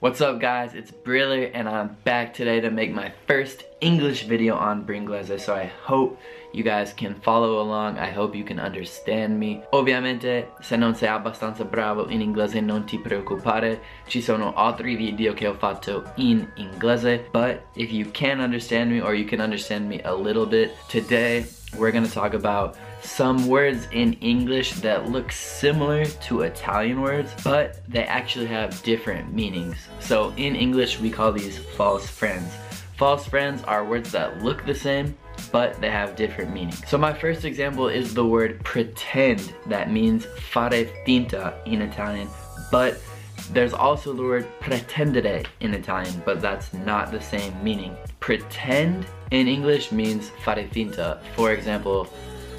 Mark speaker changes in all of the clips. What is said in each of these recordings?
Speaker 1: What's up guys, it's Briller and I'm back today to make my first English video on Bringlese so I hope you guys can follow along, I hope you can understand me. Ovviamente se non sei abbastanza bravo in inglese non ti preoccupare, ci sono altri video che ho fatto in inglese but if you can understand me or you can understand me a little bit, today we're gonna talk about some words in English that look similar to Italian words, but they actually have different meanings. So in English, we call these false friends. False friends are words that look the same, but they have different meanings. So my first example is the word pretend. That means fare finta in Italian, but there's also the word pretendere in Italian, but that's not the same meaning. Pretend in English means fare finta. For example,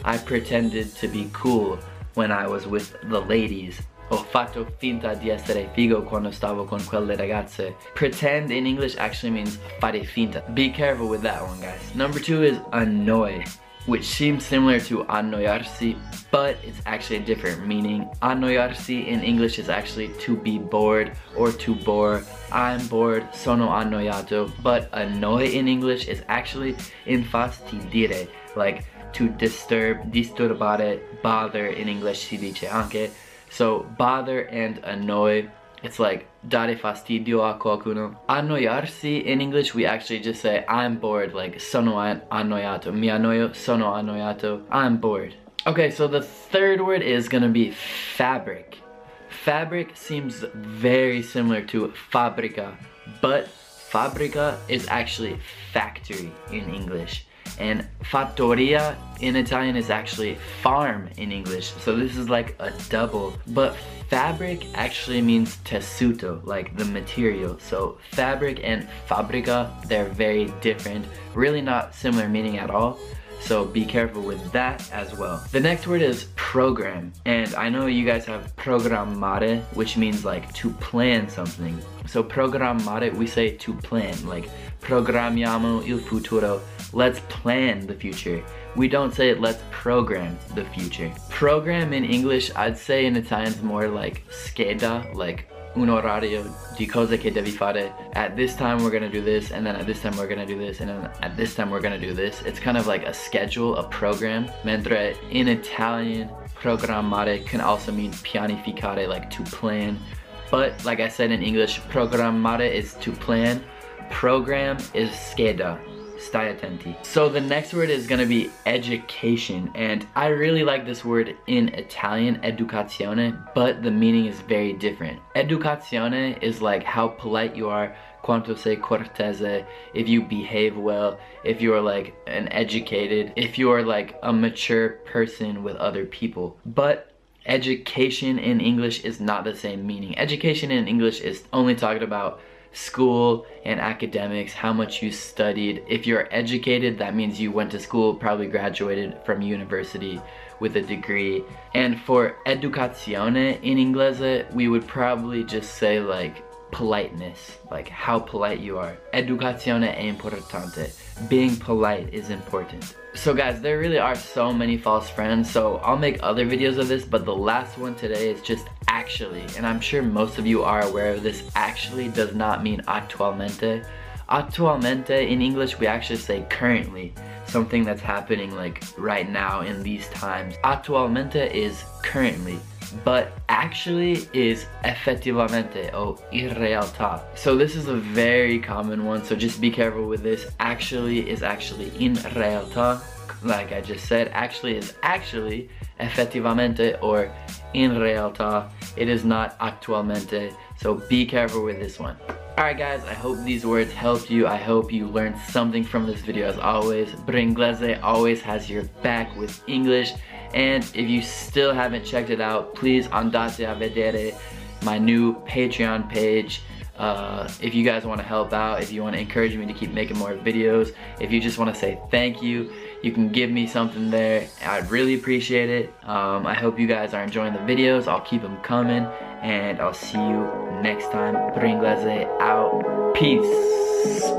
Speaker 1: I pretended to be cool when I was with the ladies. Ho fatto finta di essere figo quando stavo con quelle ragazze. Pretend in English actually means fare finta. Be careful with that one, guys. Number two is annoy, which seems similar to annoiarsi, but it's actually a different meaning. Annoiarsi in English is actually to be bored or to bore. I'm bored, sono annoiato. But annoy in English is actually infastidire, like to disturb, disturbare, bother in English si dice anche. So bother and annoy, it's like dare fastidio a qualcuno. Annoiarsi in English we actually just say I'm bored like sono annoiato. Mi annoio, sono annoiato. I'm bored. Okay, so the third word is gonna be fabric. Fabric seems very similar to fabrica, but fabrica is actually factory in English. And fattoria in Italian is actually farm in English. So this is like a double. But fabric actually means tessuto, like the material. So fabric and fabrica, they're very different. Really not similar meaning at all. So be careful with that as well. The next word is program. And I know you guys have programmare, which means like to plan something. So programmare, we say to plan, like programmiamo il futuro. Let's plan the future. We don't say it, let's program the future. Program in English, I'd say in Italian is more like scheda, like un orario di cose che devi fare. At this time we're gonna do this, and then at this time we're gonna do this, and then at this time we're gonna do this. It's kind of like a schedule, a program. Mentre in Italian, programmare can also mean pianificare, like to plan. But like I said in English, programmare is to plan. Program is scheda, stai attenti. So the next word is gonna be education and I really like this word in Italian, educazione, but the meaning is very different. Educazione is like how polite you are, quanto sei cortese, if you behave well, if you're like an educated, if you're like a mature person with other people. But education in English is not the same meaning. Education in English is only talking about school and academics, how much you studied. If you're educated, that means you went to school, probably graduated from university with a degree. And for educazione in inglese, we would probably just say like politeness, like how polite you are. Educazione è importante. Being polite is important. So guys, there really are so many false friends, so I'll make other videos of this, but the last one today is just actually, and I'm sure most of you are aware of this, actually does not mean actualmente. Actualmente in English, we actually say currently, something that's happening like right now in these times. Actualmente is currently but actually is effettivamente or in realtà. So this is a very common one, so just be careful with this. Actually is actually in realtà, like I just said. Actually is actually effettivamente or in realtà. It is not actualmente, so be careful with this one. Alright guys, I hope these words helped you. I hope you learned something from this video as always. Bringlese always has your back with English. And if you still haven't checked it out, please andate a vedere my new Patreon page. Uh, if you guys want to help out, if you want to encourage me to keep making more videos, if you just want to say thank you, you can give me something there. I'd really appreciate it. Um, I hope you guys are enjoying the videos. I'll keep them coming and I'll see you next time. Bringlese out. Peace.